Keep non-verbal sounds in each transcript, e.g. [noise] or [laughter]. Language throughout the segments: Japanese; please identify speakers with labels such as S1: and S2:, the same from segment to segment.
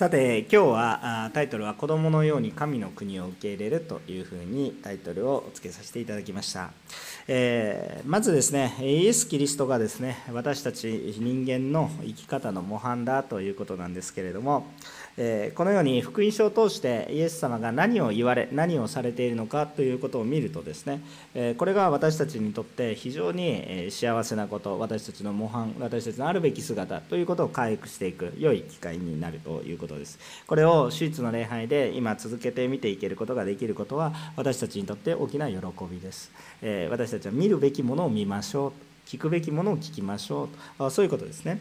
S1: さて今日はタイトルは「子供のように神の国を受け入れる」というふうにタイトルを付けさせていただきました、えー、まずですねイエス・キリストがですね私たち人間の生き方の模範だということなんですけれどもえこのように福音書を通してイエス様が何を言われ何をされているのかということを見るとですね、えこれが私たちにとって非常に幸せなこと私たちの模範私たちのあるべき姿ということを回復していく良い機会になるということです。これを手術の礼拝で今続けて見ていけることができることは私たちにとって大きな喜びです、え私たちは見るべきものを見ましょう。聞くべきものを聞きましょう。とそういうことですね。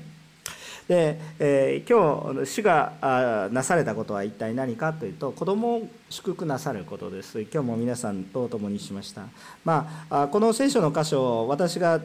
S1: で、えー、今日主がなされたことは一体何かというと子供を祝福なさることです。今日も皆さんと共にしました。まあこの聖書の箇所を私が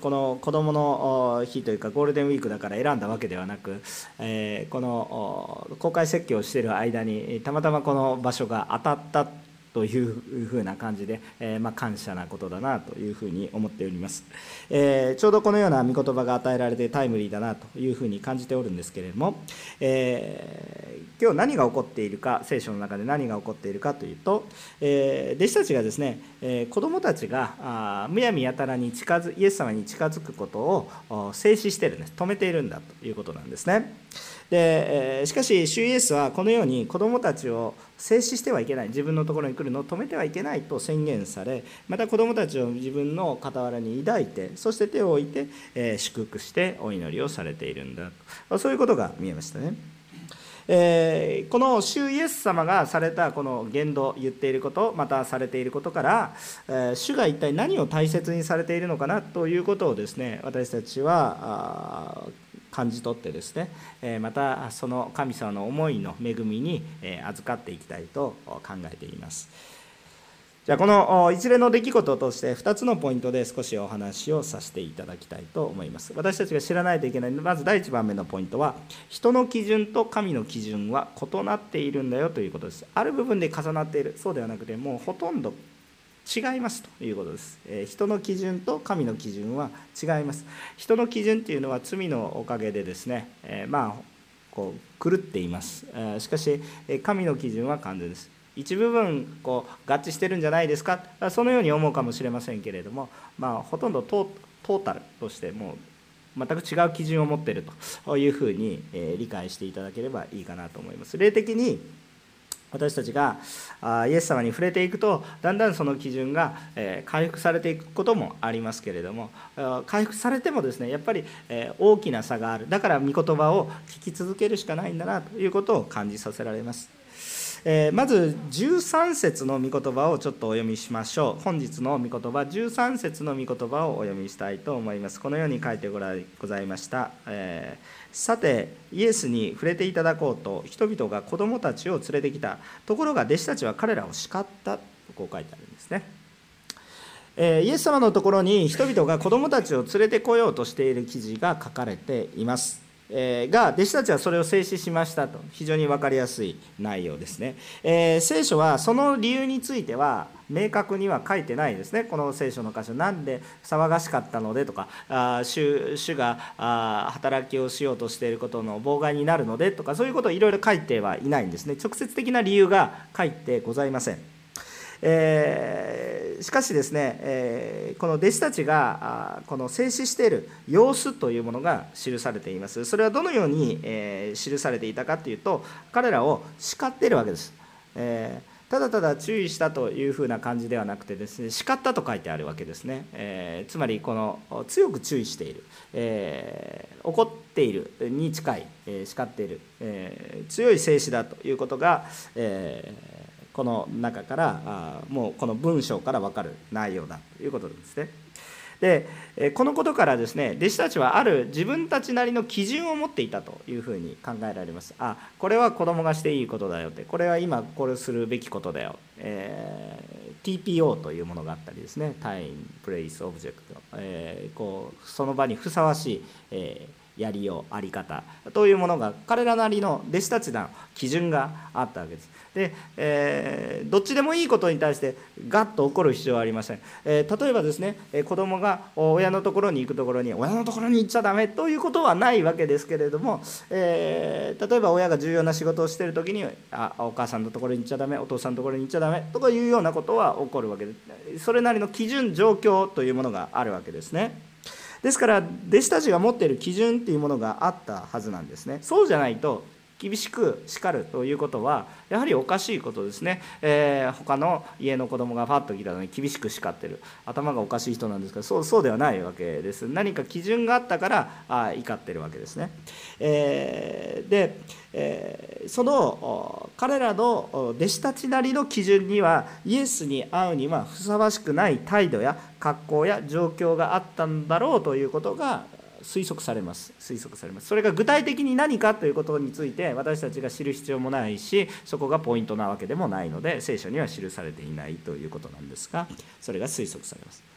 S1: この子どもの日というかゴールデンウィークだから選んだわけではなく、えー、この公開説教をしている間にたまたまこの場所が当たったというふうな感じで、えー、まあ、感謝なことだなというふうに思っております、えー、ちょうどこのような御言葉が与えられてタイムリーだなというふうに感じておるんですけれども、えー、今日何が起こっているか聖書の中で何が起こっているかというと、え弟子たちがですね、え子供たちがあむやみやたらに近づイエス様に近づくことを静止してるんです。止めているんだということなんですね。でしかし主イエスはこのように子どもたちを静止してはいけない自分のところに来るのを止めてはいけないと宣言されまた子どもたちを自分の傍らに抱いてそして手を置いて、え祝福してお祈りをされているんだとそういうことが見えましたね。えー、この主イエス様がされたこの言動言っていることまたされていることから、えー、主が一体何を大切にされているのかなということをですね私たちは感じ取ってですねまたその神様の思いの恵みに預かっていきたいと考えています。じゃあこの一連の出来事として2つのポイントで少しお話をさせていただきたいと思います。私たちが知らないといけないまず第1番目のポイントは人の基準と神の基準は異なっているんだよということです。ある部分で重なっている。そうではなくてもうほとんど違いますということです、え人の基準と神の基準は違います。人の基準っていうのは罪のおかげでですね、えまあこう狂っています、えしかし神の基準は完全です。一部分こう合致してるんじゃないですか。そのように思うかもしれませんけれども、まあ、ほとんどトータルとしてもう全く違う基準を持っているというふうに理解していただければいいかなと思います。霊的に私たちがイエス様に触れていくとだんだんその基準が回復されていくこともありますけれども回復されてもですねやっぱり大きな差がある。だから御言葉を聞き続けるしかないんだなということを感じさせられます。まず13節の御言葉をちょっとお読みしましょう。本日の御言葉13節の御言葉をお読みしたいと思います。このように書いてございました、えーさてイエスに触れていただこうと人々が子供たちを連れてきた。ところが弟子たちは彼らを叱った。とこう書いてあるんですね、えイエス様のところに人々が子供たちを連れてこようとしている記事が書かれています。えが弟子たちはそれを静止しましたと。非常に分かりやすい内容ですね、えー、聖書はその理由については明確には書いてないですね。この聖書の箇所。なんで騒がしかったのでとかあ主主があ働きをしようとしていることの妨害になるのでとかそういうことをいろいろ書いてはいないんですね。直接的な理由が書いてございません。えー、しかしですね、えー、この弟子たちがこの静止している様子というものが記されています。それはどのように、えー、記されていたかというと彼らを叱っているわけです、えただただ注意したというふうな感じではなくてですね叱ったと書いてあるわけですね、えつまりこの強く注意している、え怒っているに近い、え叱っている、え強い静止だということが、えーこの中からあもうこの文章から分かる内容だということですね。でこのことからですね弟子たちはある自分たちなりの基準を持っていたというふうに考えられます。あこれは子供がしていいことだよってこれは今これするべきことだよ、えー、TPO というものがあったりですね Time Place Object、えー、こうその場にふさわしい、えーやりようあり方というものが彼らなりの弟子たちの基準があったわけです。で、えー、どっちでもいいことに対してガッと怒る必要はありません、えー、例えばですね子供が親のところに行くところに親のところに行っちゃダメということはないわけですけれども、えー、例えば親が重要な仕事をしている時にあお母さんのところに行っちゃダメお父さんのところに行っちゃダメとかいうようなことは起こるわけです。それなりの基準状況というものがあるわけですね。ですから弟子たちが持っている基準っていうものがあったはずなんですね。そうじゃないと厳しく叱るということはやはりおかしいことですね、えー、他の家の子供がパッと来たのに厳しく叱ってる。頭がおかしい人なんですがそうそうではないわけです。何か基準があったからあ怒ってるわけですね、えー、で、えー、その彼らの弟子たちなりの基準にはイエスに会うにはふさわしくない態度や格好や状況があったんだろうということが推測されます。推測されます。それが具体的に何かということについて私たちが知る必要もないしそこがポイントなわけでもないので聖書には記されていないということなんですがそれが推測されます。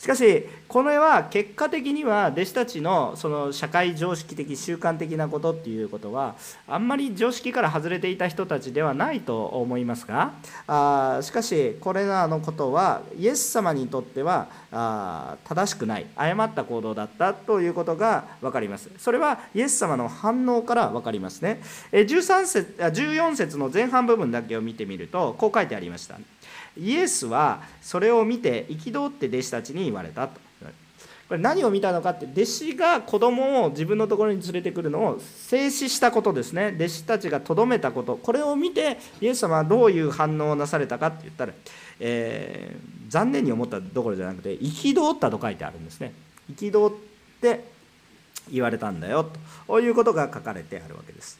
S1: しかしこれは結果的には弟子たちのその社会常識的習慣的なことっていうことはあんまり常識から外れていた人たちではないと思いますがあしかしこれらのことはイエス様にとってはあ正しくない誤った行動だったということが分かります。それはイエス様の反応から分かりますね。13節14節の前半部分だけを見てみるとこう書いてありました。イエスはそれを見て憤って弟子たちに言われたと。これ何を見たのかって弟子が子供を自分のところに連れてくるのを静止したことですね。弟子たちがとどめたこと。これを見てイエス様はどういう反応をなされたかって言ったら、えー、残念に思ったどころじゃなくて憤ったと書いてあるんですね。憤って言われたんだよと。いうことが書かれてあるわけです、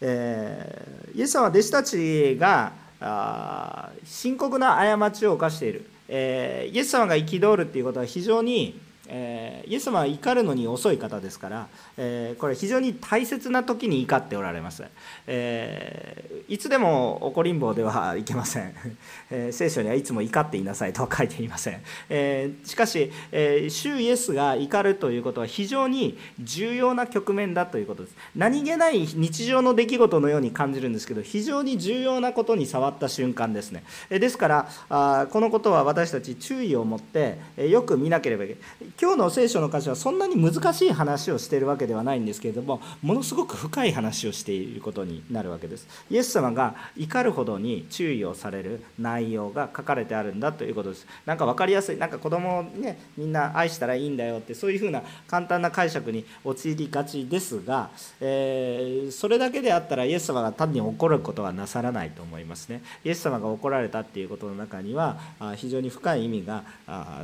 S1: えー、イエス様は弟子たちがあ深刻な過ちを犯している、えー、イエス様が憤るということは非常にえー、イエス様は怒るのに遅い方ですから、えー、これ非常に大切な時に怒っておられます、えー、いつでも怒りん坊ではいけません、[laughs] え聖書にはいつも怒っていなさいとは書いていません、えしかし、え主イエスが怒るということは非常に重要な局面だということです。何気ない日常の出来事のように感じるんですけど非常に重要なことに触った瞬間ですね、えですからあこのことは私たち注意を持って、えよく見なければいけない。今日の聖書の箇所はそんなに難しい話をしているわけではないんですけれどもものすごく深い話をしていることになるわけです。イエス様が怒るほどに注意をされる内容が書かれてあるんだということです。なんか分かりやすい。なんか子供をねみんな愛したらいいんだよってそういうふうな簡単な解釈に陥りがちですが、えー、それだけであったらイエス様が単に怒ることはなさらないと思いますね。イエス様が怒られたっていうことの中には非常に深い意味が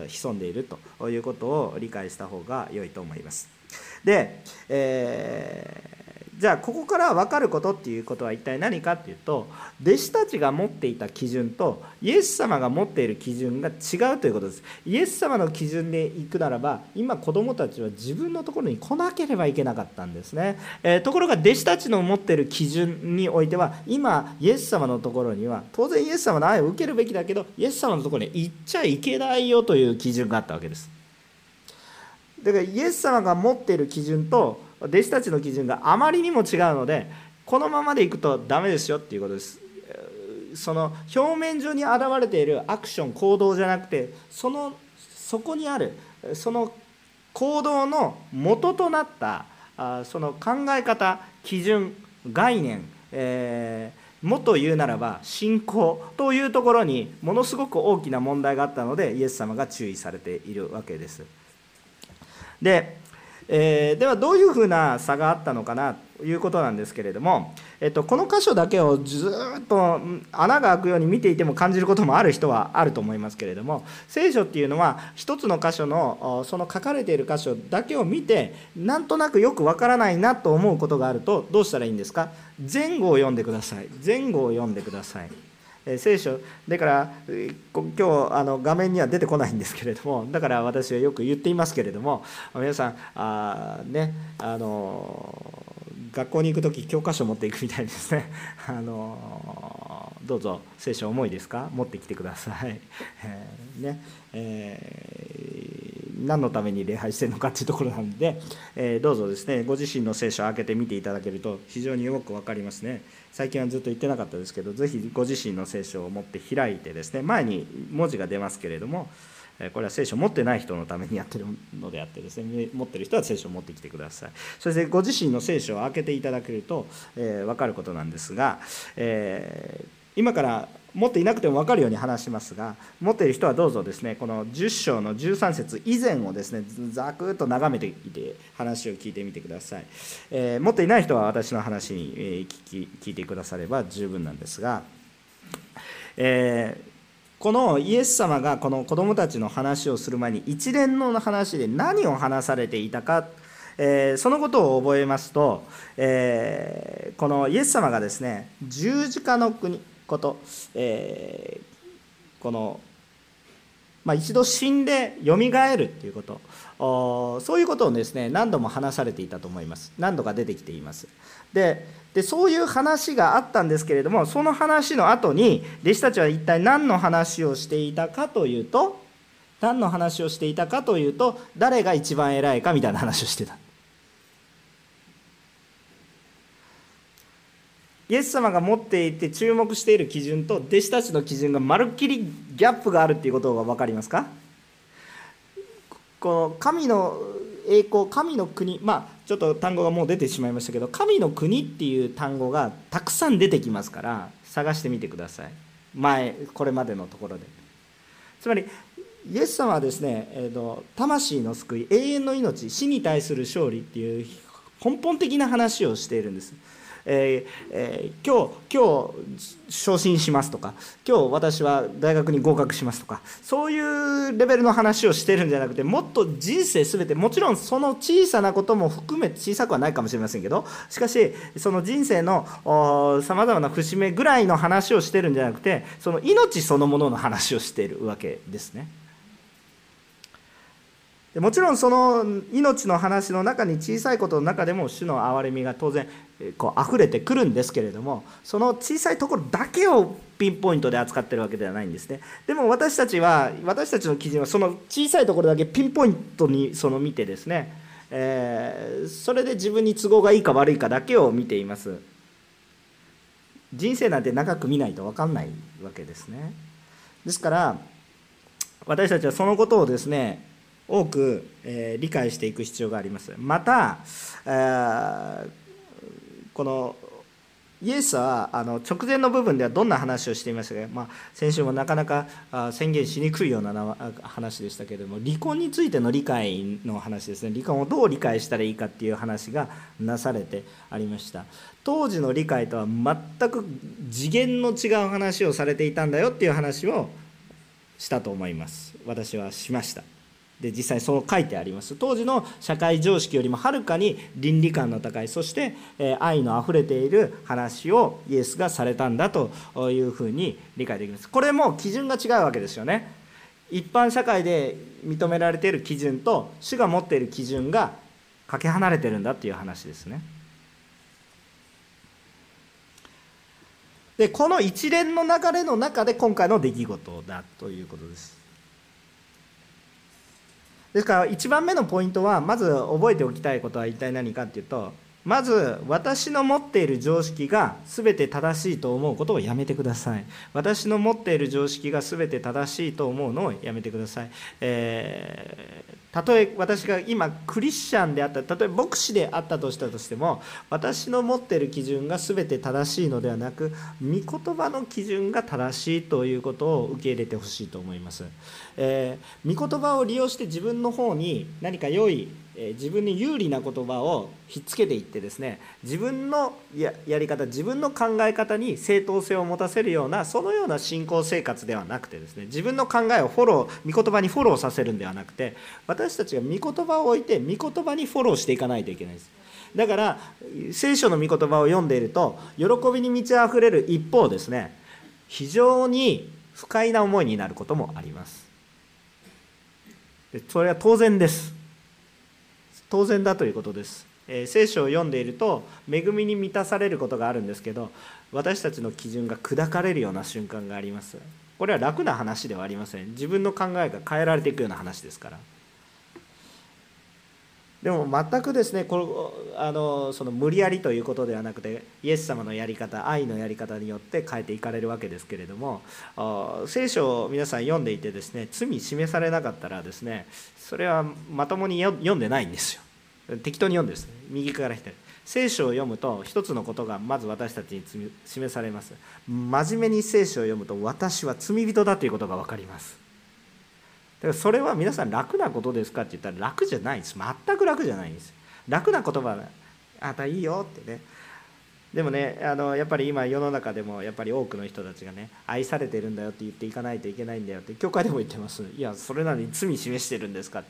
S1: 潜んでいるということを理解した方が良いと思います。で、えー、じゃあここから分かることっていうことは一体何かっていうと弟子たちが持っていた基準とイエス様が持っている基準が違うということです。イエス様の基準でいくならば今子供たちは自分のところに来なければいけなかったんですね、えー、ところが弟子たちの持っている基準においては今イエス様のところには当然イエス様の愛を受けるべきだけどイエス様のところに行っちゃいけないよという基準があったわけです。だからイエス様が持っている基準と弟子たちの基準があまりにも違うのでこのままでいくとダメですよっていうことですその表面上に現れているアクション行動じゃなくてそのそこにあるその行動の元となったその考え方基準概念、えー、もっと言うならば信仰というところにものすごく大きな問題があったのでイエス様が注意されているわけです。で、えー、ではどういうふうな差があったのかなということなんですけれども、えっと、この箇所だけをずっと穴が開くように見ていても感じることもある人はあると思いますけれども聖書っていうのは一つの箇所のその書かれている箇所だけを見てなんとなくよくわからないなと思うことがあるとどうしたらいいんですか？前後を読んでください前後を読んでください。聖書だから今日あの画面には出てこないんですけれどもだから私はよく言っていますけれども皆さんあねあの学校に行く時教科書持っていくみたいですね。[laughs] あのどうぞ聖書重いですか？持ってきてください、[laughs] えー、ねえー何のために礼拝してるのかっていうところなんで、えー、どうぞですねご自身の聖書を開けてみていただけると非常によく分かりますね。最近はずっと言ってなかったですけどぜひご自身の聖書を持って開いてですね前に文字が出ますけれどもこれは聖書を持ってない人のためにやってるのであってですね持ってる人は聖書を持ってきてください。そしてご自身の聖書を開けていただけると、えー、分かることなんですが、えー、今から持っていなくても分かるように話しますが持っている人はどうぞですねこの10章の13節以前をですねざくっと眺めていて話を聞いてみてください、えー、持っていない人は私の話に聞き聞いてくだされば十分なんですが、えーこのイエス様がこの子供たちの話をする前に一連の話で何を話されていたか、えー、そのことを覚えますと、えー、このイエス様がですね十字架の国こと、えー、この、まあ、一度死んでよみがえるっていうこと。そういうことをですね何度も話されていたと思います。何度か出てきています。ででそういう話があったんですけれどもその話の後に弟子たちは一体何の話をしていたかというと何の話をしていたかというと誰が一番偉いかみたいな話をしてた。イエス様が持っていて注目している基準と弟子たちの基準がまるっきりギャップがあるっていうことが分かりますか？この神の栄光神の国まあちょっと単語がもう出てしまいましたけど神の国っていう単語がたくさん出てきますから探してみてください。前これまでのところで。つまりイエス様はですね、えーと、魂の救い永遠の命死に対する勝利っていう根本的な話をしているんです。えーえー、今日今日昇進しますとか今日私は大学に合格しますとかそういうレベルの話をしてるんじゃなくてもっと人生全てもちろんその小さなことも含め小さくはないかもしれませんけどしかしその人生のさまざまな節目ぐらいの話をしてるんじゃなくてその命そのものの話をしているわけですね。もちろんその命の話の中に小さいことの中でも主の憐れみが当然こう溢れてくるんですけれどもその小さいところだけをピンポイントで扱ってるわけではないんですね。でも私たちは私たちの基準はその小さいところだけピンポイントにその見てですね、えー、それで自分に都合がいいか悪いかだけを見ています。人生なんて長く見ないと分かんないわけですね。ですから私たちはそのことをですね多く、えー、理解していく必要があります。また、えー、このイエスはあの直前の部分ではどんな話をしていましたか、まあ、先週もなかなか宣言しにくいような話でしたけれども離婚についての理解の話ですね。離婚をどう理解したらいいかっていう話がなされてありました。当時の理解とは全く次元の違う話をされていたんだよっていう話をしたと思います。私はしました。で実際そう書いてあります。当時の社会常識よりもはるかに倫理観の高い。そして愛のあふれている話をイエスがされたんだというふうに理解できます。これも基準が違うわけですよね。一般社会で認められている基準と主が持っている基準がかけ離れてるんだっていう話ですね。でこの一連の流れの中で今回の出来事だということです。ですから1番目のポイントはまず覚えておきたいことは一体何かっていうとまず私の持っている常識が全て正しいと思うことをやめてください。私の持っている常識が全て正しいと思うのをやめてください、えーたとえ私が今クリスチャンであったたとえ牧師であったとしたとしても私の持っている基準が全て正しいのではなく御言葉の基準が正しいということを受け入れてほしいと思います、えー、御言葉を利用して自分の方に何か良い自分に有利な言葉をひっつけていってですね自分のやり方自分の考え方に正当性を持たせるようなそのような信仰生活ではなくてですね自分の考えをフォロー御言葉にフォローさせるんではなくて私たちが御言葉を置いて御言葉にフォローしていかないといけないです。だから聖書の御言葉を読んでいると喜びに満ち溢れる一方ですね非常に不快な思いになることもあります。それは当然です。当然だということです、え、聖書を読んでいると恵みに満たされることがあるんですけど私たちの基準が砕かれるような瞬間があります。これは楽な話ではありません。自分の考えが変えられていくような話ですから。でも全くですねこのあのその無理やりということではなくてイエス様のやり方愛のやり方によって変えていかれるわけですけれども聖書を皆さん読んでいてですね罪示されなかったらですねそれはまともに読んでないんですよ。適当に読んでですね。右から左。聖書を読むと一つのことがまず私たちに示されます。真面目に聖書を読むと私は罪人だということが分かります。だからそれは皆さん楽なことですかって言ったら楽じゃないんです。全く楽じゃないんです。楽な言葉あなたいいよってね。でもねあのやっぱり今世の中でもやっぱり多くの人たちがね愛されてるんだよって言っていかないといけないんだよって教会でも言ってます。いやそれなのに罪示してるんですかって。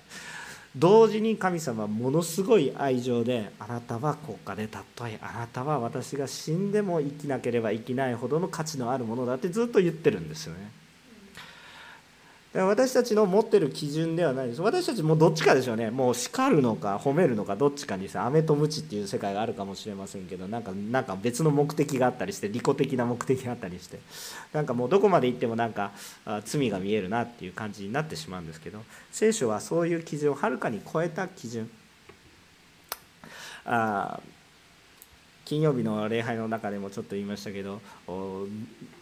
S1: 同時に神様はものすごい愛情であなたは国家で例えあなたは私が死んでも生きなければいけないほどの価値のあるものだってずっと言ってるんですよね。私たちの持ってる基準ではないです。私たちもどっちかでしょうね。もう叱るのか褒めるのかどっちかにさ飴と鞭っていう世界があるかもしれませんけどなんかなんか別の目的があったりして利己的な目的があったりして。なんかもうどこまで行ってもなんか罪が見えるなっていう感じになってしまうんですけど。聖書はそういう基準をはるかに超えた基準。あ金曜日の礼拝の中でもちょっと言いましたけど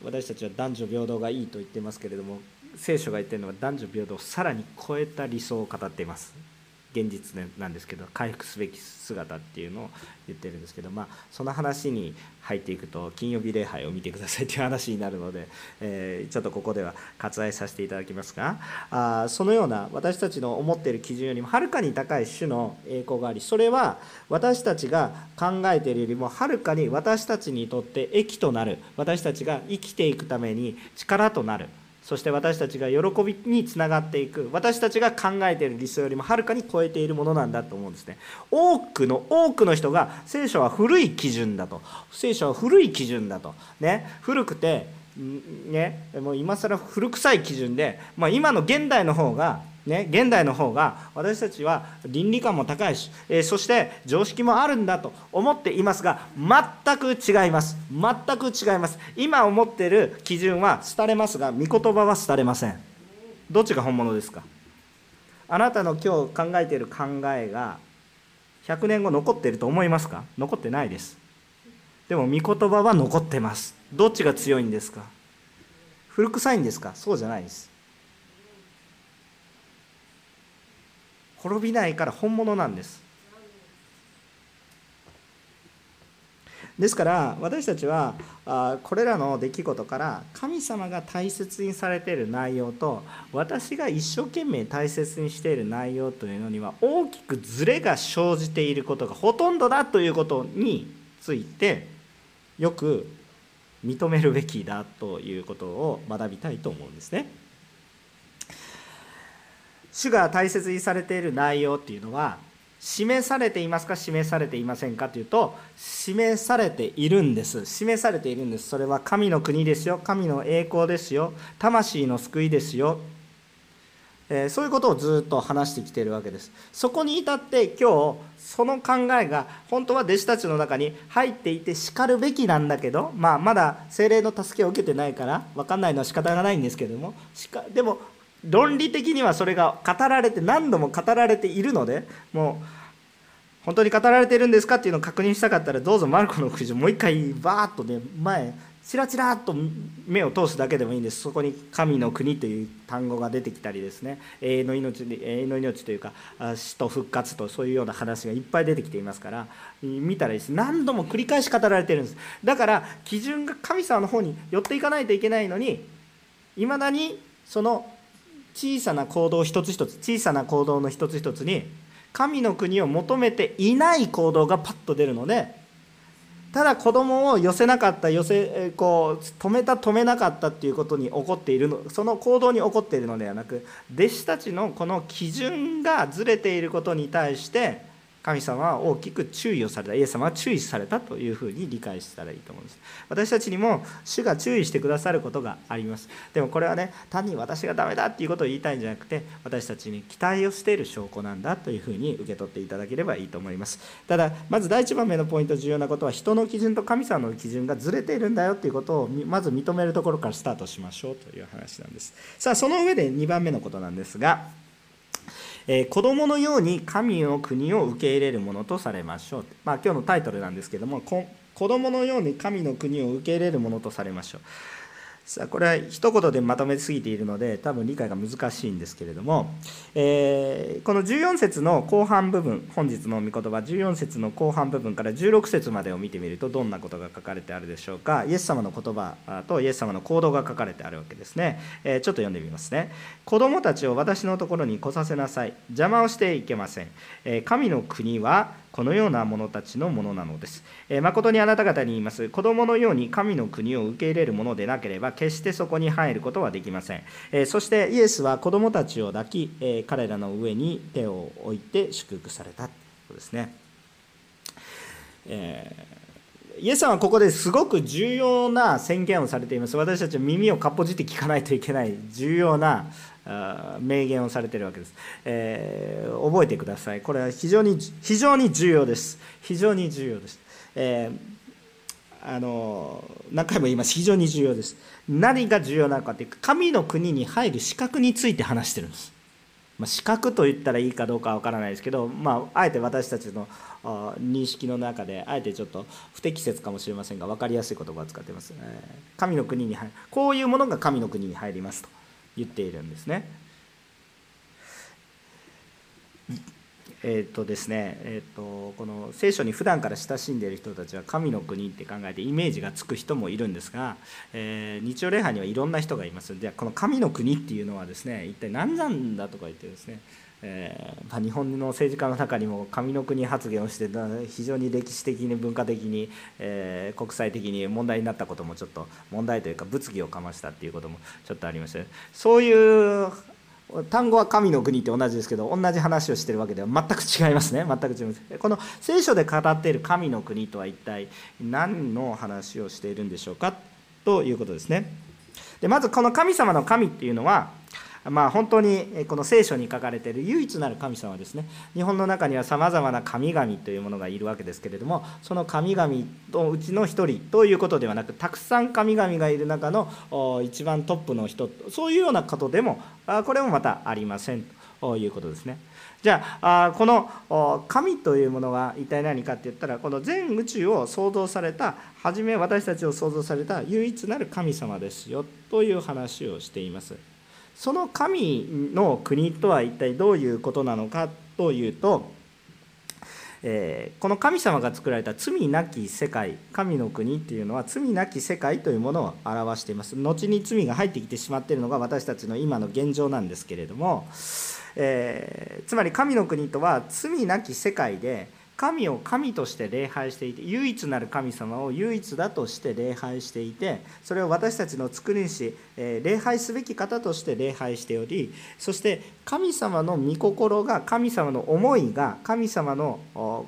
S1: 私たちは男女平等がいいと言ってますけれども聖書が言ってるのは男女平等をさらに超えた理想を語っています。現実なんですけど回復すべき姿っていうのを言ってるんですけどまあその話に入っていくと金曜日礼拝を見てくださいという話になるので、えー、ちょっとここでは割愛させていただきますがあそのような私たちの思っている基準よりもはるかに高い種の栄光がありそれは私たちが考えているよりもはるかに私たちにとって益となる。私たちが生きていくために力となる。そして私たちが喜びにつながっていく。私たちが考えている理想よりもはるかに超えているものなんだと思うんですね。多くの多くの人が聖書は古い基準だと。聖書は古い基準だと。ね。古くてね。もう今更古臭い基準で、まあ、今の現代の方がね、現代の方が私たちは倫理観も高いし、えー、そして常識もあるんだと思っていますが全く違います。全く違います。今思ってる基準は廃れますが御言葉は廃れません。どっちが本物ですか？あなたの今日考えている考えが100年後残っていると思いますか？残ってないです。でも御言葉は残ってます。どっちが強いんですか？古臭いんですか？そうじゃないです。滅びないから本物なんですですから私たちはこれらの出来事から神様が大切にされている内容と私が一生懸命大切にしている内容というのには大きくずれが生じていることがほとんどだということについてよく認めるべきだということを学びたいと思うんですね。主が大切にされている内容っていうのは示されていますか示されていませんかというと示されているんです。示されているんです。それは神の国ですよ。神の栄光ですよ。魂の救いですよ、えー、そういうことをずっと話してきているわけです。そこに至って今日その考えが本当は弟子たちの中に入っていてしかるべきなんだけど、まあ、まだ精霊の助けを受けてないから分かんないのは仕方がないんですけどもしかでも論理的にはそれが語られて何度も語られているのでもう本当に語られているんですかっていうのを確認したかったらどうぞマルコの福音もう一回バーッとね前チラチラっと目を通すだけでもいいんです。そこに神の国という単語が出てきたりですね。永遠の命永遠の命というか死と復活とそういうような話がいっぱい出てきていますから見たらいいです。何度も繰り返し語られているんです。だから基準が神様の方に寄っていかないといけないのにいまだにその小さな行動一つ一つ小さな行動の一つ一つに神の国を求めていない行動がパッと出るのでただ子供を寄せなかった寄せこう止めた止めなかったっていうことに起こっているのその行動に起こっているのではなく弟子たちのこの基準がずれていることに対して神様は大きく注意をされた。イエス様は注意されたというふうに理解したらいいと思うんです。私たちにも主が注意してくださることがあります。でもこれはね単に私がダメだっていうことを言いたいんじゃなくて私たちに期待をしている証拠なんだというふうに受け取っていただければいいと思います。ただまず第1番目のポイント重要なことは人の基準と神様の基準がずれているんだよっていうことをまず認めるところからスタートしましょうという話なんです。さあその上で2番目のことなんですがえー、子供のように神の国を受け入れるものとされましょう、まあ、今日のタイトルなんですけども子供のように神の国を受け入れるものとされましょう。さあこれは一言でまとめすぎているので多分理解が難しいんですけれども、えー、この14節の後半部分本日の御言葉14節の後半部分から16節までを見てみるとどんなことが書かれてあるでしょうか。イエス様の言葉とイエス様の行動が書かれてあるわけですね、えー、ちょっと読んでみますね。子供たちを私のところに来させなさい。邪魔をしていけません、えー、神の国はこのような者たちのものなのです。えー、誠にあなた方に言います。子供のように神の国を受け入れるものでなければ、決してそこに入ることはできません。えー、そしてイエスは子供たちを抱き、えー、彼らの上に手を置いて祝福されたということですね。えイエスさんはここですごく重要な宣言をされています。私たちは耳をかっぽじって聞かないといけない重要な明言をされているわけです、えー、覚えてください。これは非常に非常に重要です。非常に重要です、えー、あの何回も言います。非常に重要です。何が重要なのかって神の国に入る資格について話してるんです、まあ、資格と言ったらいいかどうかわからないですけど、まあ、あえて私たちの認識の中であえてちょっと不適切かもしれませんが分かりやすい言葉を使ってます、え神の国に入る。こういうものが神の国に入りますと。言っているんですね。えっ、とですね、えーと、この聖書に普段から親しんでいる人たちは神の国って考えてイメージがつく人もいるんですが、えー、日曜礼拝にはいろんな人がいますでこの神の国っていうのはですね一体何なんだとか言ってですね、えーまあ、日本の政治家の中にも神の国発言をして非常に歴史的に文化的に、えー、国際的に問題になったこともちょっと問題というか物議をかましたっていうこともちょっとありましてそういう単語は神の国って同じですけど同じ話をしてるわけでは全く違いますね。全く違います。この聖書で語っている神の国とは一体何の話をしているんでしょうか？ということですね。でまずこの神様の神っていうのはまあ、本当にこの聖書に書かれている唯一なる神様ですね日本の中にはさまざまな神々というものがいるわけですけれどもその神々のうちの一人ということではなくたくさん神々がいる中の一番トップの人そういうようなことでもこれもまたありませんということですね。じゃあこの神というものは一体何かって言ったらこの全宇宙を創造された初め私たちを創造された唯一なる神様ですよという話をしています。その神の国とは一体どういうことなのかというと、え、この神様が作られた罪なき世界神の国っていうのは罪なき世界というものを表しています。後に罪が入ってきてしまっているのが私たちの今の現状なんですけれども、えー、つまり神の国とは罪なき世界で神を神として礼拝していて唯一なる神様を唯一だとして礼拝していてそれを私たちの作り主礼拝すべき方として礼拝しておりそして神様の御心が神様の思いが神様のこ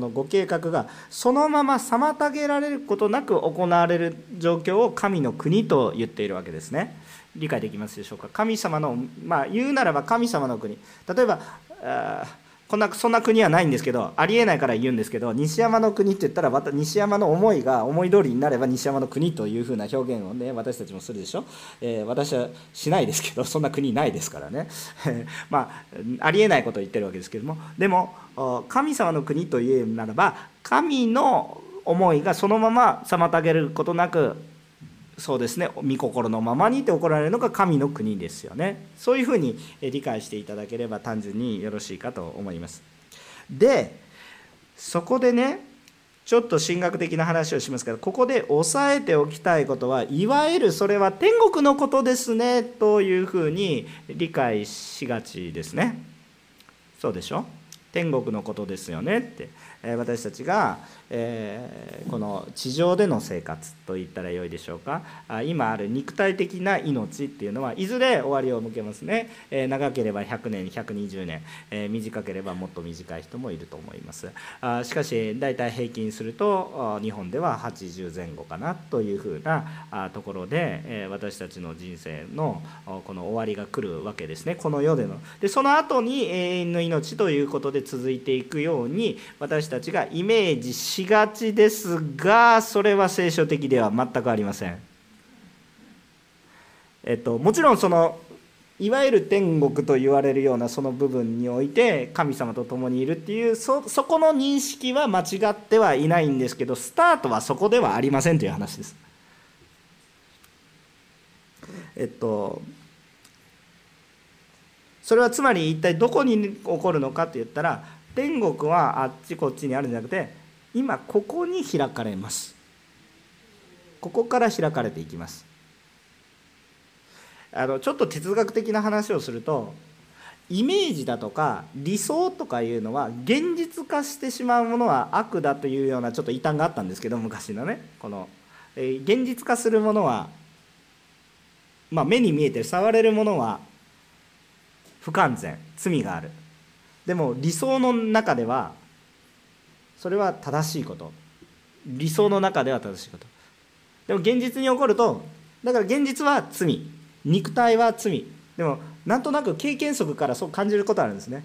S1: のご計画がそのまま妨げられることなく行われる状況を神の国と言っているわけですね。理解できますでしょうか？神様のまあ言うならば神様の国例えばこんなそんな国はないんですけどありえないから言うんですけど西山の国って言ったらまた西山の思いが思い通りになれば西山の国というふうな表現をね私たちもするでしょ、えー、私はしないですけどそんな国ないですからね。[laughs] まあありえないことを言ってるわけですけども。でも神様の国というならば神の思いがそのまま妨げることなくそうですね。御心のままにって怒られるのが神の国ですよね。そういうふうに理解していただければ単純によろしいかと思います。でそこでねちょっと神学的な話をしますけどここで押さえておきたいことはいわゆるそれは天国のことですねというふうに理解しがちですね。そうでしょ？天国のことですよねってえ私たちがえー、この地上での生活と言ったらよいでしょうか。今ある肉体的な命っていうのはいずれ終わりを迎えますね、えー、長ければ100年120年、えー、短ければもっと短い人もいると思います。あしかし大体平均すると日本では80前後かなというふうなところで、え私たちの人生のこの終わりが来るわけですね。この世での。でその後に永遠の命ということで続いていくように私たちがイメージししがちですがそれは聖書的では全くありません。えっと、もちろんそのいわゆる天国と言われるようなその部分において神様と共にいるっていうそそこの認識は間違ってはいないんですけどスタートはそこではありませんという話です。えっとそれはつまり一体どこに起こるのかって言ったら天国はあっちこっちにあるんじゃなくて今ここに開かれます。ここから開かれていきます。あのちょっと哲学的な話をするとイメージだとか理想とかいうのは現実化してしまうものは悪だというようなちょっと異端があったんですけど昔のねこの、えー、現実化するものは、まあ、目に見えて触れるものは不完全罪がある。でも理想の中ではそれは正しいこと。理想の中では正しいこと。でも現実に起こるとだから現実は罪。肉体は罪。でもなんとなく経験則からそう感じることあるんですね。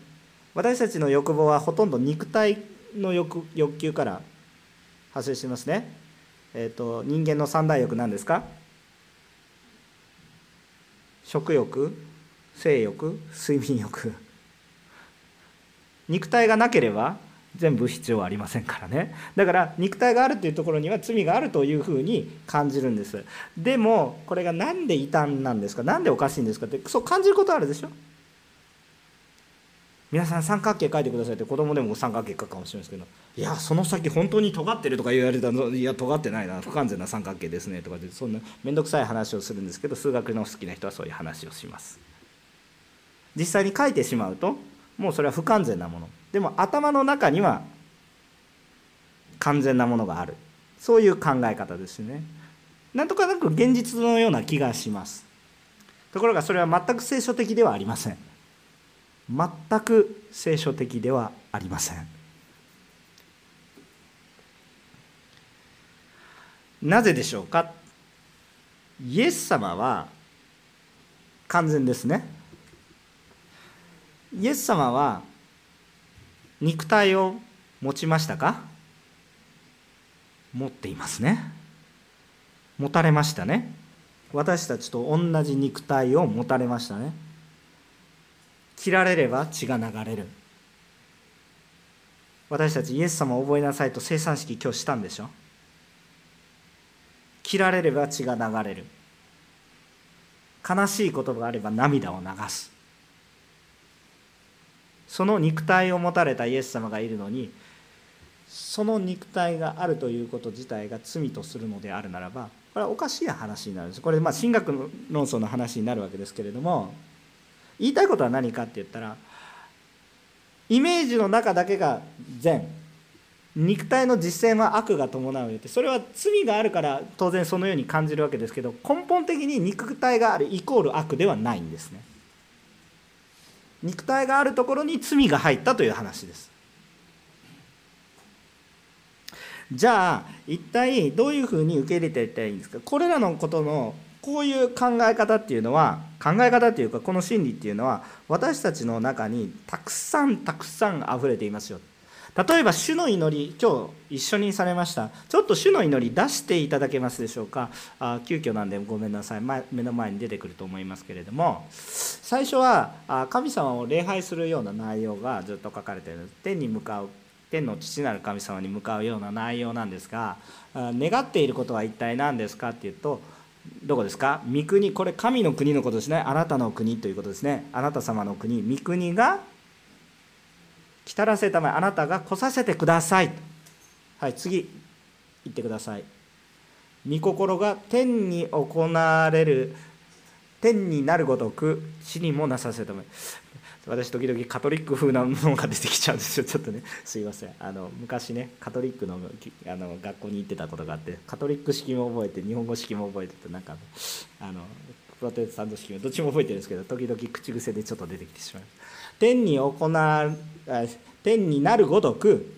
S1: 私たちの欲望はほとんど肉体の欲欲求から発生してますね。えっ、ー、と人間の三大欲何ですか？食欲性欲睡眠欲。肉体がなければ全部必要はありませんからね。だから肉体があるというところには罪があるというふうに感じるんです。でもこれが何で異端なんですか？何でおかしいんですか？ってそう感じることあるでしょ？皆さん三角形書いてくださいって子供でも三角形書くかもしれないですけど。いやその先本当に尖ってるとか言われたのいや尖ってないな。不完全な三角形ですねとかでそんな面倒くさい話をするんですけど数学の好きな人はそういう話をします。実際に書いてしまうともうそれは不完全なもの。でも頭の中には完全なものがある。そういう考え方ですね。なんとかなく現実のような気がします。ところがそれは全く聖書的ではありません。全く聖書的ではありません。なぜでしょうか？イエス様は完全ですね。イエス様は肉体を持ちましたか？持っていますね。持たれましたね。私たちと同じ肉体を持たれましたね。切られれば血が流れる。私たちイエス様を覚えなさいと生産式今日したんでしょ？切られれば血が流れる。悲しいことがあれば涙を流す。その肉体を持たれたイエス様がいるのにその肉体があるということ自体が罪とするのであるならばこれはおかしい話になるんです。これまあ神学論争の話になるわけですけれども言いたいことは何かって言ったらイメージの中だけが善。肉体の実践は悪が伴うよって。それは罪があるから当然そのように感じるわけですけど根本的に肉体があるイコール悪ではないんですね。肉体があるところに罪が入ったという話です。じゃあ一体どういうふうに受け入れていったらいいんですか？これらのことのこういう考え方っていうのは考え方っていうかこの心理っていうのは私たちの中にたくさんたくさん溢れていますよ。例えば主の祈り今日一緒にされました。ちょっと主の祈り出していただけますでしょうか？あ急遽なんでごめんなさい。目の前に出てくると思いますけれども。最初は神様を礼拝するような内容がずっと書かれている。天に向かう天の父なる神様に向かうような内容なんですが願っていることは一体何ですかっていうとどこですか？御国。これ神の国のことですね。あなたの国ということですね。あなた様の国。御国が来たらせたまえあなたが来させてください。はい次言ってください。御心が天に行われる天になるごとく地にもなさせたまえ。私時々カトリック風なものが出てきちゃうんですよ。ちょっとねすいません。あの昔ねカトリックのあの学校に行ってたことがあってカトリック式も覚えて日本語式も覚えててなんかあのプロテスタント式もどっちも覚えてるんですけど時々口癖でちょっと出てきてしまう。天に行天になるごとく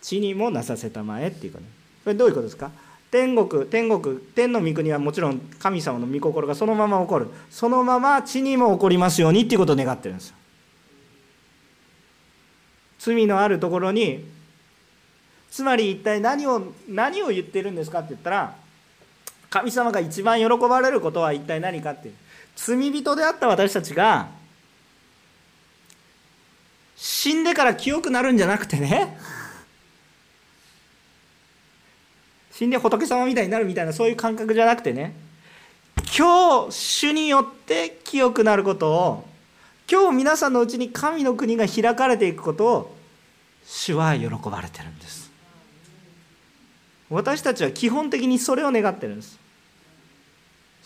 S1: 地にもなさせたまえっていうかねこれどういうことですか？天国天国天の御国はもちろん神様の御心がそのまま起こる。そのまま地にも起こりますようにっていうことを願ってるんですよ。罪のあるところにつまり一体何を何を言ってるんですかって言ったら神様が一番喜ばれることは一体何かっていう。罪人であった私たちが死んでから清くなるんじゃなくてね。死んで仏様みたいになるみたいなそういう感覚じゃなくてね。今日主によって清くなることを今日皆さんのうちに神の国が開かれていくことを主は喜ばれてるんです。私たちは基本的にそれを願ってるんです。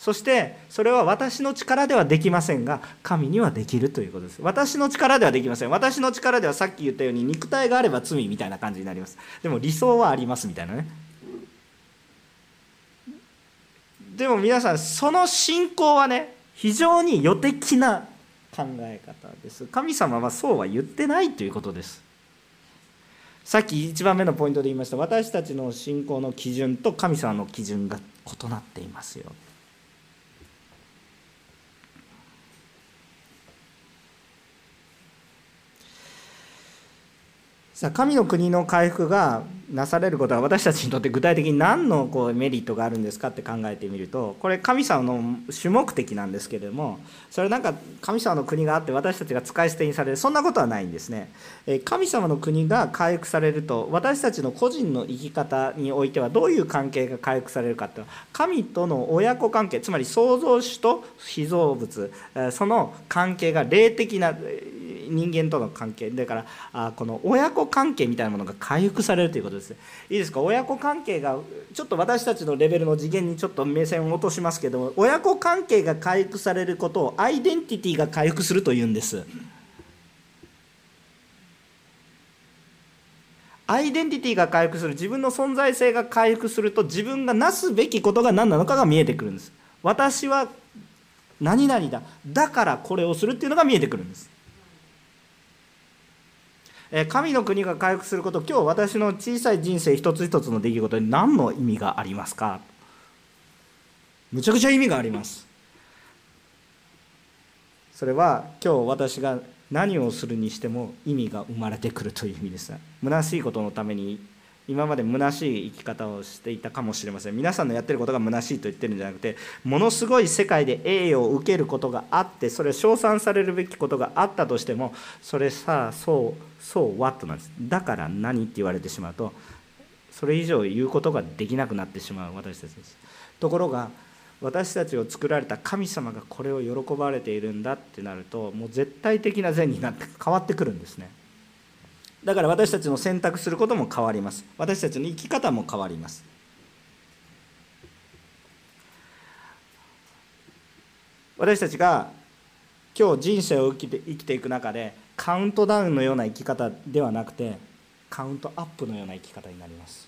S1: そしてそれは私の力ではできませんが神にはできるということです。私の力ではできません。私の力ではさっき言ったように肉体があれば罪みたいな感じになります。でも理想はありますみたいなね。でも皆さんその信仰はね非常に予的な考え方です。神様はそうは言ってないということです。さっき1番目のポイントで言いました。私たちの信仰の基準と神様の基準が異なっていますよ。さあ神の国の回復がなされることは私たちにとって具体的に何のこうメリットがあるんですかって考えてみるとこれ神様の主目的なんですけれどもそれなんか神様の国があって私たちが使い捨てにされるそんなことはないんですね。神様の国が回復されると私たちの個人の生き方においてはどういう関係が回復されるかって神との親子関係つまり創造主と被造物その関係が霊的な人間との関係だからあこの親子関係みたいなものが回復されるということです。いいですか？親子関係がちょっと私たちのレベルの次元にちょっと目線を落としますけども親子関係が回復されることをアイデンティティが回復するというんです。アイデンティティが回復する。自分の存在性が回復すると自分がなすべきことが何なのかが見えてくるんです。私は何々だ。だからこれをするっていうのが見えてくるんです。神の国が回復すること今日私の小さい人生一つ一つの出来事に何の意味がありますか？むちゃくちゃ意味があります。それは今日私が何をするにしても意味が生まれてくるという意味です。虚しいことのために今まで虚しい生き方をしていたかもしれません。皆さんのやってることが虚しいと言ってるんじゃなくてものすごい世界で栄誉を受けることがあってそれを称賛されるべきことがあったとしてもそれさあそうそうワットなんです。だから何って言われてしまうとそれ以上言うことができなくなってしまう私たちです。ところが私たちを作られた神様がこれを喜ばれているんだってなるともう絶対的な善になって変わってくるんですね。だから私たちの選択することも変わります。私たちの生き方も変わります。私たちが今日人生を生きて生きていく中でカウントダウンのような生き方ではなくてカウントアップのような生き方になります。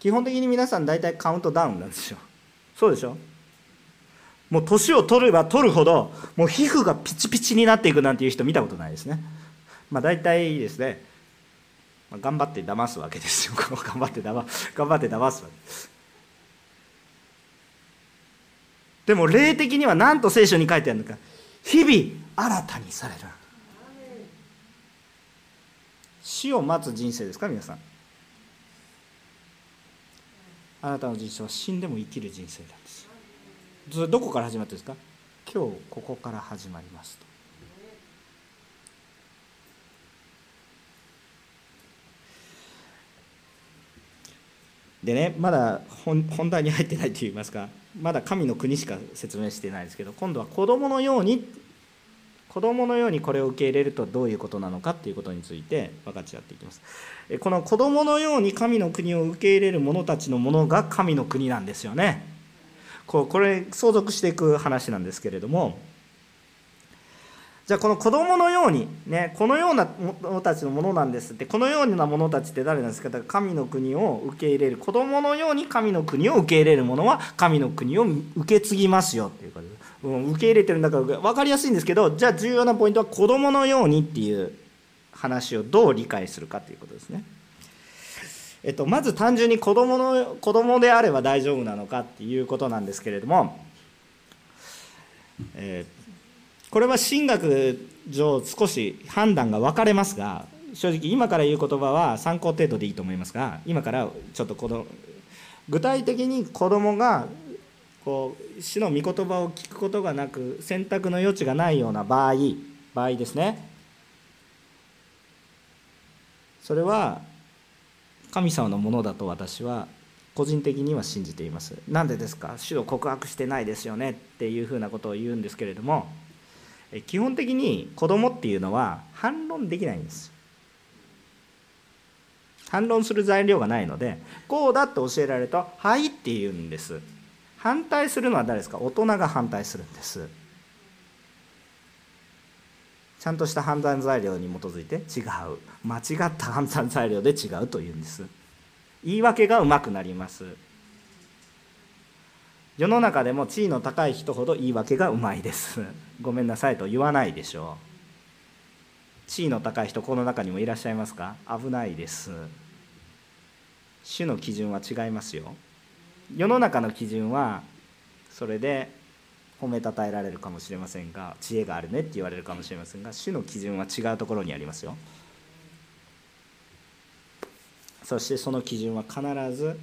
S1: 基本的に皆さん大体カウントダウンなんですよ。そうでしょ？もう年を取れば取るほどもう皮膚がピチピチになっていくなんていう人見たことないですね。まあ、大体ですね、まあ、頑張って騙すわけですよ。[laughs] 頑張って騙頑張って騙すわけ。ですでも霊的には何と聖書に書いてあるのか。日々新たにされる。死を待つ人生ですか皆さん。あなたの人生は死んでも生きる人生なんです。それどこから始まってるんですか？今日ここから始まりますと。でねまだ本題に入ってないといいますか。まだ神の国しか説明してないですけど今度は子供のように子供のようにこれを受け入れるとどういうことなのかっていうことについて分かち合っていきます。この子供のように神の国を受け入れる者たちのものが神の国なんですよね。こうこれ相続していく話なんですけれども。じゃあこの子供のようにねこのような者たちのものなんですってこのような者たちって誰なんですか？だから神の国を受け入れる。子供のように神の国を受け入れる者は神の国を受け継ぎますよっていうこと、う、受け入れてるんだから分かりやすいんですけどじゃあ重要なポイントは子供のようにっていう話をどう理解するかということですね。えっと、まず単純に子供の子供であれば大丈夫なのかっていうことなんですけれども、えーこれは神学上少し判断が分かれますが正直今から言う言葉は参考程度でいいと思いますが今からちょっとこの具体的に子供がこう主の御言葉を聞くことがなく選択の余地がないような場合場合ですね。それは神様のものだと私は個人的には信じています。なんでですか？主を告白してないですよねっていうふうなことを言うんですけれども基本的に子供っていうのは反論できないんです。反論する材料がないのでこうだって教えられると「はい」って言うんです。反対するのは誰ですか？大人が反対するんです。ちゃんとした判断材料に基づいて？違う。間違った判断材料で違うというんです。言い訳がうまくなります。世の中でも地位の高い人ほど言い訳がうまいです。ごめんなさいと言わないでしょう。地位の高い人この中にもいらっしゃいますか？危ないです。主の基準は違いますよ。世の中の基準はそれで褒めたたえられるかもしれませんが知恵があるねって言われるかもしれませんが主の基準は違うところにありますよ。そしてその基準は必ず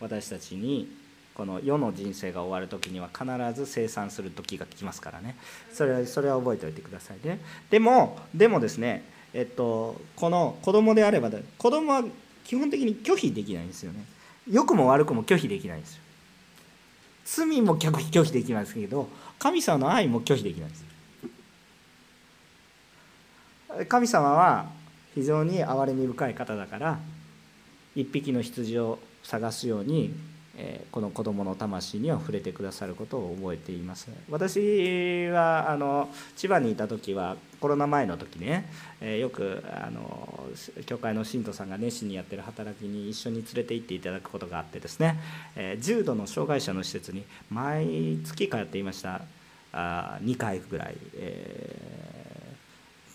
S1: 私たちにこの世の人生が終わる時には必ず生産する時が来ますからね。それはそれは覚えておいてくださいね。でもでもですねえっとこの子供であれば子供は基本的に拒否できないんですよね。良くも悪くも拒否できないんですよ。罪も拒否できますけど神様の愛も拒否できないんです神様は非常に憐れみ深い方だから一匹の羊を探すようにこの子どもの魂には触れてくださることを覚えています。私はあの千葉にいた時はコロナ前の時ねよくあの教会の信徒さんが熱心にやってる働きに一緒に連れて行っていただくことがあってですね重度の障害者の施設に毎月通っていました。2回ぐらい、え、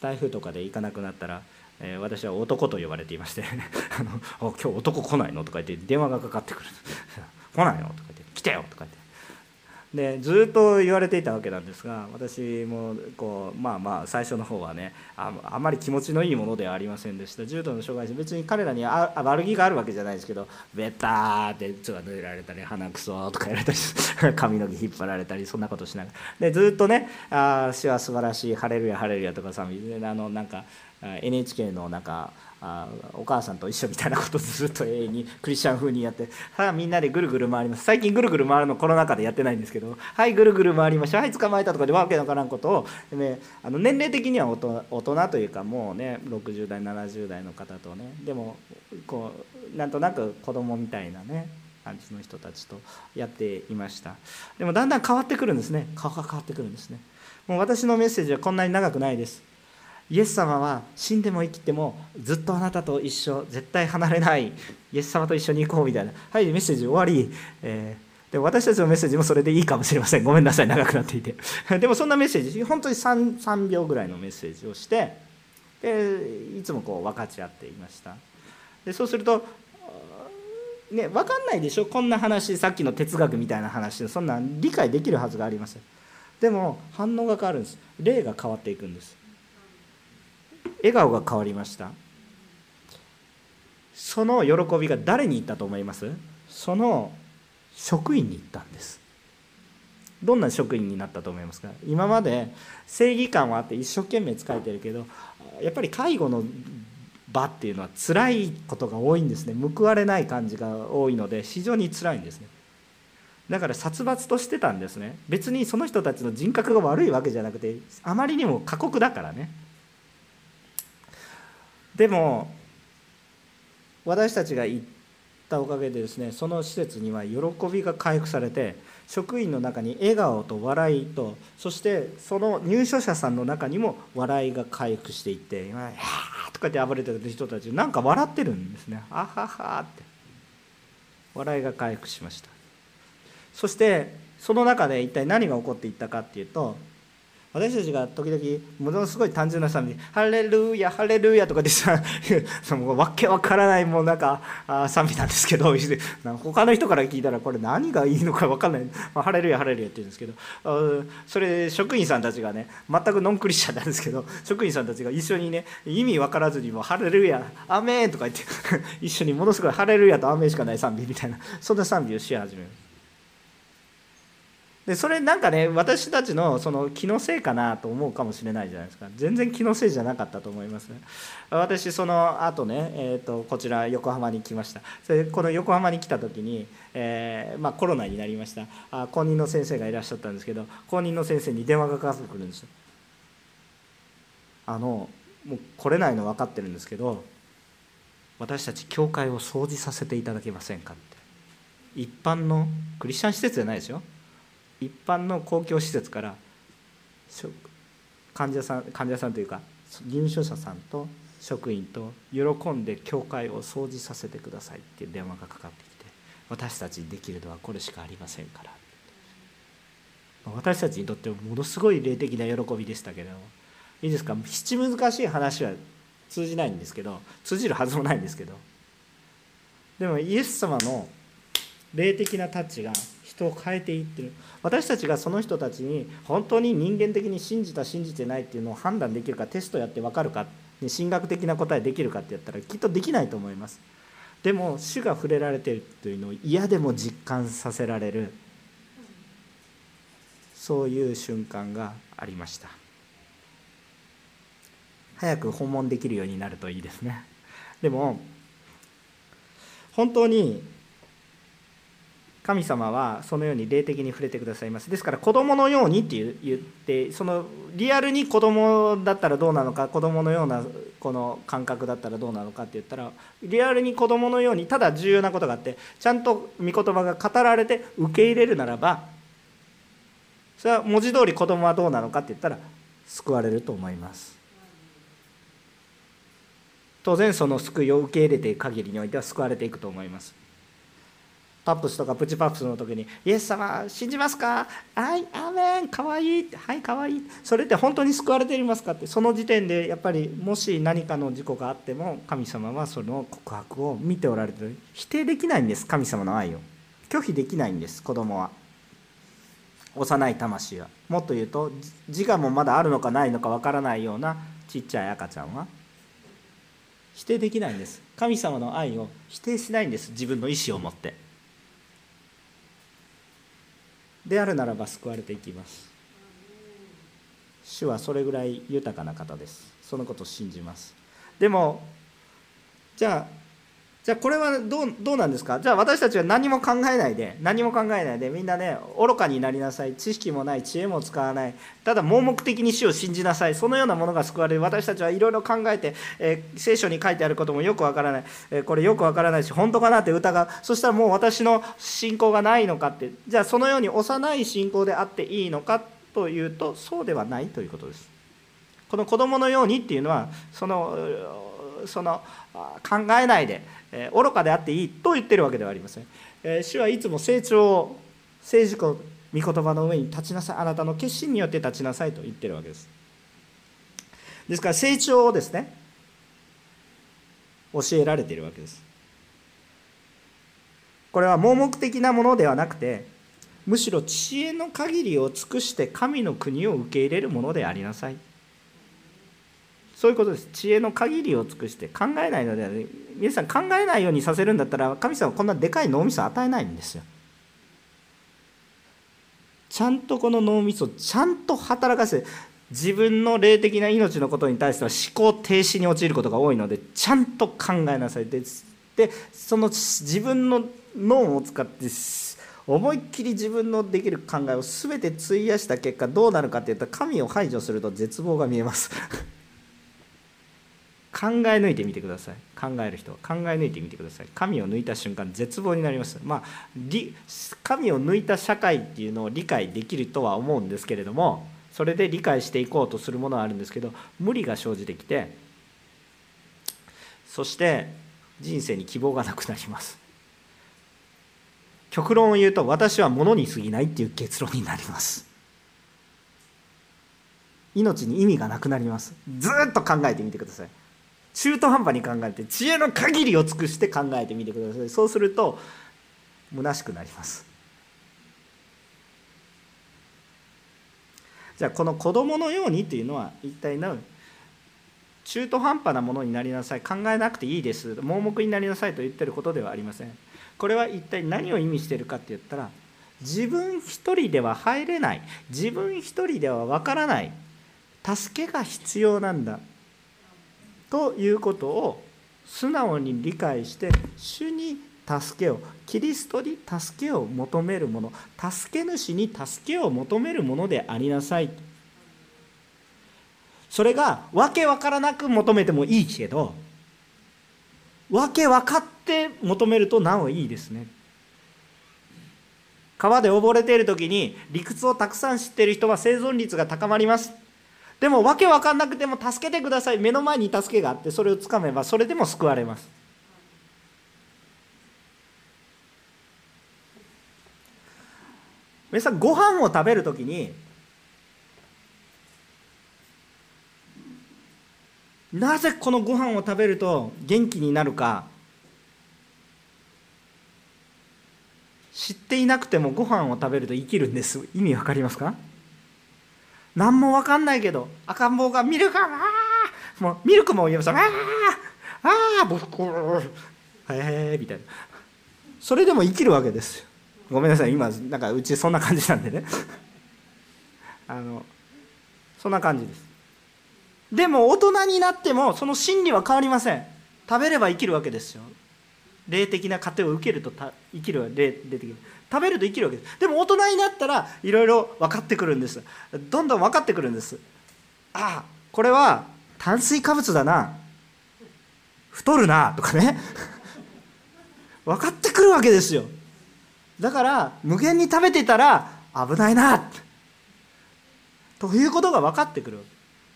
S1: 台風とかで行かなくなったらえー、私は男と呼ばれていまして [laughs] あの「今日男来ないの?」とか言って電話がかかってくる「[laughs] 来ないの?」とか言って「来てよ」とか言って。でずっと言われていたわけなんですが私もこうまあまあ最初の方はねああまり気持ちのいいものではありませんでした。重度の障害者別に彼らにあ悪気があるわけじゃないですけどベターってつが塗られたり鼻くそとかやられたり [laughs] 髪の毛引っ張られたりそんなことしながら。でずっとね「あ主は素晴らしい晴れるや晴れるや」とかさあのなんか NHK のなんかあお母さんと一緒みたいなことずっと永遠にクリスチャン風にやって [laughs] はあみんなでぐるぐる回ります。最近ぐるぐる回るのコロナ禍でやってないんですけど [laughs] はいぐるぐる回りましょう。はい捕まえたとかでわけのわからんことを、ね、あの年齢的には大人というかもうね60代70代の方とね。でもこうなんとなく子供みたいなね感じの人たちとやっていました。でもだんだん変わってくるんですね。顔が変わってくるんですね。もう私のメッセージはこんなに長くないです。イエス様は死んでも生きてもずっとあなたと一緒絶対離れない。イエス様と一緒に行こうみたいな。はいメッセージ終わり、えー、で私たちのメッセージもそれでいいかもしれません。ごめんなさい長くなっていて。[laughs] でもそんなメッセージ本当に 3, 3秒ぐらいのメッセージをしてでいつもこう分かち合っていました。でそうするとね分かんないでしょ？こんな話さっきの哲学みたいな話そんな理解できるはずがありません。でも反応が変わるんです。霊が変わっていくんです。笑顔が変わりました。その喜びが誰に言ったと思います？その職員に言ったんです。どんな職員になったと思いますか？今まで正義感はあって一生懸命使えてるけどやっぱり介護の場っていうのは辛いことが多いんですね。報われない感じが多いので非常に辛いんですね。だから殺伐としてたんですね。別にその人たちの人格が悪いわけじゃなくてあまりにも過酷だからね。でも私たちが行ったおかげでですねその施設には喜びが回復されて職員の中に笑顔と笑いとそしてその入所者さんの中にも笑いが回復していって今「はー」とかって暴れてる人たちなんか笑ってるんですね「あはは」って。笑いが回復しました。そしてその中で一体何が起こっていったかっていうと私たちが時々ものすごい単純な賛美「ハレルヤハレルヤ」とかでさその [laughs] わけわからないもうなんか賛美なんですけど [laughs] 他の人から聞いたらこれ何がいいのか分かんない「まあ、ハレルヤハレルヤ」って言うんですけどそれ職員さんたちがね全くノンクリスチャンなんですけど職員さんたちが一緒にね意味分からずにも「ハレルヤアメン」とか言って [laughs] 一緒にものすごい「ハレルヤ」と「アメン」しかない賛美みたいなそんな賛美をし始める。でそれなんかね私たちのその気のせいかなと思うかもしれないじゃないですか。全然気のせいじゃなかったと思いますね。私その後ね、えーと、こちら横浜に来ました。それこの横浜に来た時に、えー、まあ、コロナになりました。あ公認の先生がいらっしゃったんですけど公認の先生に電話がかかってくるんですよ。あのもう来れないの分かってるんですけど私たち教会を掃除させていただけませんかって。一般のクリスチャン施設じゃないですよ。一般の公共施設から患者さん患者さんというか入所者さんと職員と喜んで教会を掃除させてくださいっていう電話がかかってきて私たちにできるのはこれしかありませんから。私たちにとってものすごい霊的な喜びでしたけれどもいいですか？七難しい話は通じないんですけど通じるはずもないんですけど。でもイエス様の霊的なタッチが人を変えていってる。私たちがその人たちに本当に人間的に信じた信じてないっていうのを判断できるかテストやって分かるか神学的な答えできるかってやったらきっとできないと思います。でも主が触れられてるというのを嫌でも実感させられる。そういう瞬間がありました。早く訪問できるようになるといいですね。でも本当に神様はそのように霊的に触れてくださいます。ですから子供のようにって言ってそのリアルに子供だったらどうなのか子供のようなこの感覚だったらどうなのかって言ったらリアルに子供のようにただ重要なことがあってちゃんと御言葉が語られて受け入れるならばそれは文字通り子供はどうなのかって言ったら救われると思います。当然その救いを受け入れていく限りにおいては救われていくと思います。パップスとかプチパップスの時に「イエス様信じますか？はいアーメンかわいい」って「はいかわい。い」それって本当に救われていますかって。その時点でやっぱりもし何かの事故があっても神様はその告白を見ておられてる。否定できないんです神様の愛を。拒否できないんです子供は。幼い魂は。もっと言うと自我もまだあるのかないのかわからないようなちっちゃい赤ちゃんは。否定できないんです。神様の愛を否定しないんです自分の意思を持って。であるならば救われていきます。主はそれぐらい豊かな方です。そのことを信じます。でもじゃあじゃあこれはどうどうなんですか？じゃあ私たちは何も考えないで何も考えないでみんなね愚かになりなさい。知識もない知恵も使わない。ただ盲目的に死を信じなさい。そのようなものが救われる。私たちはいろいろ考えて、えー、聖書に書いてあることもよくわからない、えー、これよくわからないし本当かなって疑う。そしたらもう私の信仰がないのかって。じゃあそのように幼い信仰であっていいのか？というとそうではないということです。この子供のようにっていうのはそのその考えないで愚かであっていいと言ってるわけではありません、主はいつも成長を成熟御言葉の上に立ちなさい。あなたの決心によって立ちなさいと言ってるわけです。ですから成長をですね教えられているわけです。これは盲目的なものではなくてむしろ知恵の限りを尽くして神の国を受け入れるものでありなさい。そういうことです。知恵の限りを尽くして考えないのでは皆さん考えないようにさせるんだったら神様はこんなでかい脳みそ与えないんですよ。ちゃんとこの脳みそをちゃんと働かせ自分の霊的な命のことに対しては思考停止に陥ることが多いのでちゃんと考えなさい。ででその自分の脳を使って思いっきり自分のできる考えを全て費やした結果どうなるかっていったら神を排除すると絶望が見えます。考え抜いてみてください。考える人は。考え抜いてみてください。神を抜いた瞬間絶望になります。まあ神を抜いた社会っていうのを理解できるとは思うんですけれどもそれで理解していこうとするものはあるんですけど無理が生じてきてそして人生に希望がなくなります。極論を言うと私は物に過ぎないっていう結論になります。命に意味がなくなります。ずっと考えてみてください。中途半端に考えて知恵の限りを尽くして考えてみてください。そうすると虚しくなります。じゃあこの子供のようにっていうのは一体何中途半端なものになりなさい。考えなくていいです。盲目になりなさいと言ってることではありません。これは一体何を意味しているかって言ったら自分一人では入れない。自分一人ではわからない。助けが必要なんだ。ということを素直に理解して主に助けをキリストに助けを求めるもの助け主に助けを求めるものでありなさいそれがわけわからなく求めてもいいけどわけ分かって求めるとなおいいですね。川で溺れている時に理屈をたくさん知っている人は生存率が高まります。でも訳分かんなくても助けてください。目の前に助けがあってそれをつかめばそれでも救われます。皆さんご飯を食べるときになぜこのご飯を食べると元気になるか知っていなくてもご飯を食べると生きるんです。意味わかりますか？何もわかんないけど赤ん坊がミルクあもうミルクも言いますあああ僕へえみたいな。それでも生きるわけですよ。ごめんなさい今なんかうちそんな感じなんでね。[laughs] あのそんな感じです。でも大人になってもその真理は変わりません。食べれば生きるわけですよ。霊的な糧を受けると生きるは霊的食べると生きるわけです。でも大人になったらいろいろ分かってくるんです。どんどん分かってくるんです。ああこれは炭水化物だな。太るな。とかね。[laughs] 分かってくるわけですよ。だから無限に食べてたら危ないな。ということが分かってくる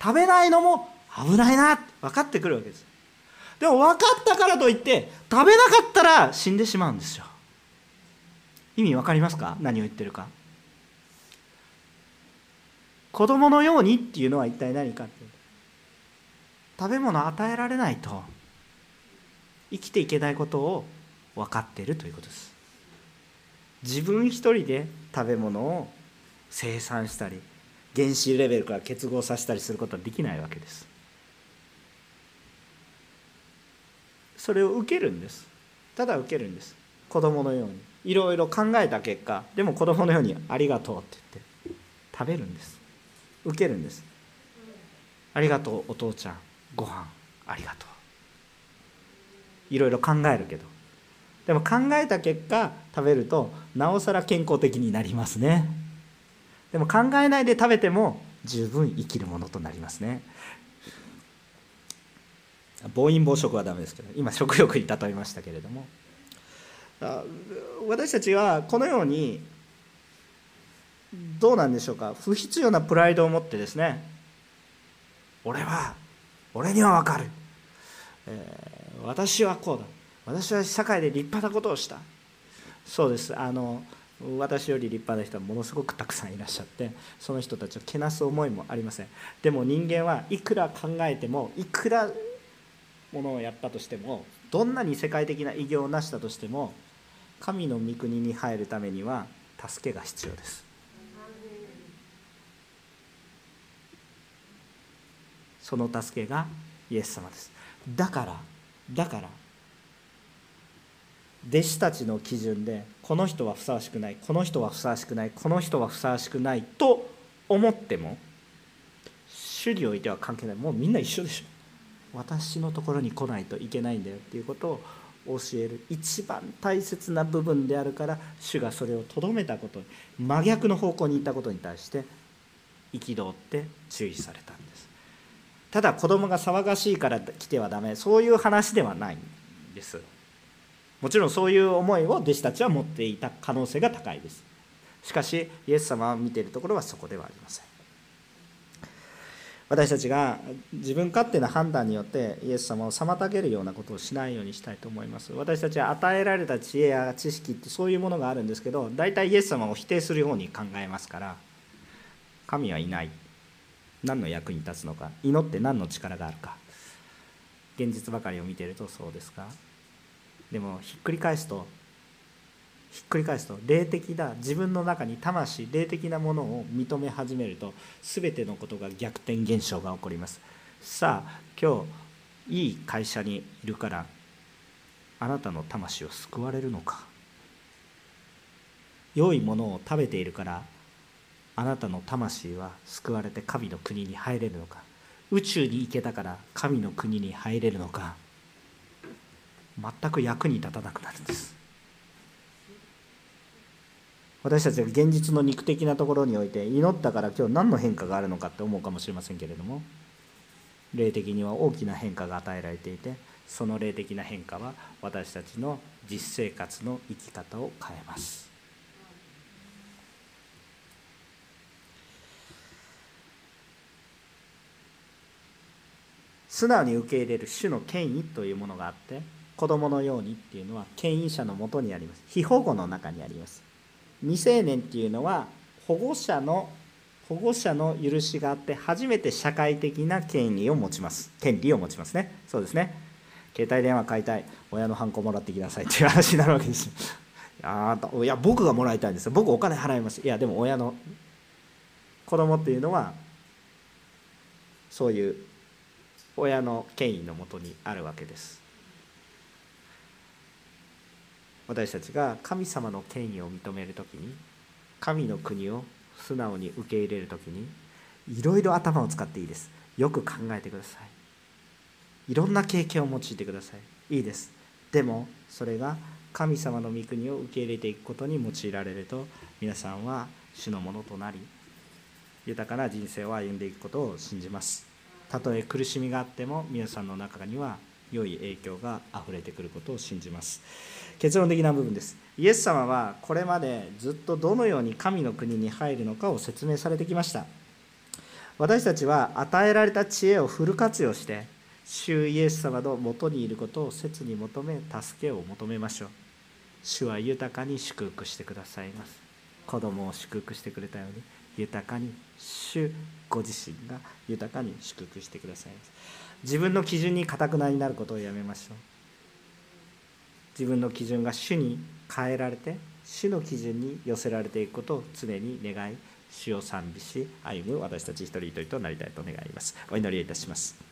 S1: 食べないのも危ないな。分かってくるわけです。でも分かったからといって食べなかったら死んでしまうんですよ。意味分かりますか？何を言ってるか。子供のようにっていうのは一体何かって食べ物与えられないと。生きていけないことを分かっているということです。自分一人で食べ物を生産したり原子レベルから結合させたりすることはできないわけです。それを受けるんです。ただ受けるんです。子供のように。いろいろ考えた結果でも子供のように「ありがとう」って言って食べるんです。受けるんです。ありがとうお父ちゃん。ご飯。ありがとう。いろいろ考えるけど。でも考えた結果食べるとなおさら健康的になりますね。でも考えないで食べても十分生きるものとなりますね。暴飲暴食はダメですけど今食欲に例えましたけれども。私たちはこのようにどうなんでしょうか？不必要なプライドを持ってですね。俺は俺には分かる、えー、私はこうだ。私は社会で立派なことをした。そうです。あの私より立派な人はものすごくたくさんいらっしゃってその人たちをけなす思いもありません。でも人間はいくら考えてもいくらものをやったとしてもどんなに世界的な偉業を成したとしても神の御国に入るためには助けが必要です。その助けがイエス様です。だからだから弟子たちの基準でこの人はふさわしくないこの人はふさわしくないこの人はふさわしくないと思っても主においては関係ない。もうみんな一緒でしょ。私のところに来ないといけないんだよっていうことを教える。一番大切な部分であるから主がそれをとどめたことに真逆の方向に行ったことに対して憤って注意されたんです。ただ子供が騒がしいから来てはダメ。そういう話ではないんです。もちろんそういう思いを弟子たちは持っていた可能性が高いです。しかしイエス様を見ているところはそこではありません。私たちが自分勝手な判断によってイエス様を妨げるようなことをしないようにしたいと思います。私たちは与えられた知恵や知識ってそういうものがあるんですけど大体イエス様を否定するように考えますから神はいない。何の役に立つのか祈って何の力があるか。現実ばかりを見ているとそうですか。でもひっくり返すとひっくり返すと霊的な自分の中に魂霊的なものを認め始めると全てのことが逆転現象が起こります。さあ今日いい会社にいるからあなたの魂を救われるのか。良いものを食べているからあなたの魂は救われて神の国に入れるのか。宇宙に行けたから神の国に入れるのか。全く役に立たなくなるんです。私たちが現実の肉的なところにおいて祈ったから今日何の変化があるのかって思うかもしれませんけれども霊的には大きな変化が与えられていてその霊的な変化は私たちの実生活の生き方を変えます。素直に受け入れる主の権威というものがあって子供のようにっていうのは権威者のもとにあります。非保護の中にあります。未成年っていうのは保護者の保護者の許しがあって初めて社会的な権利を持ちます。権利を持ちますね。そうですね。携帯電話買いたい。親のハンコもらってきなさいっていう話になるわけです [laughs] あいや僕がもらいたいんですよ。僕お金払います。いやでも親の子供っていうのはそういう親の権威のもとにあるわけです。私たちが神様の権威を認める時に神の国を素直に受け入れる時にいろいろ頭を使っていいです。よく考えてください。いろんな経験を用いてください。いいです。でもそれが神様の御国を受け入れていくことに用いられると皆さんは主のものとなり豊かな人生を歩んでいくことを信じます。たとえ苦しみがあっても皆さんの中には良い影響があふれてくることを信じます。結論的な部分です。イエス様はこれまでずっとどのように神の国に入るのかを説明されてきました。私たちは与えられた知恵をフル活用して主イエス様のもとにいることを切に求め助けを求めましょう。主は豊かに祝福してくださいます。子供を祝福してくれたように豊かに主ご自身が豊かに祝福してくださいます。自分の基準にかたくなになることをやめましょう。自分の基準が主に変えられて主の基準に寄せられていくことを常に願い主を賛美し歩む私たち一人一人となりたいと願います。お祈りいたします。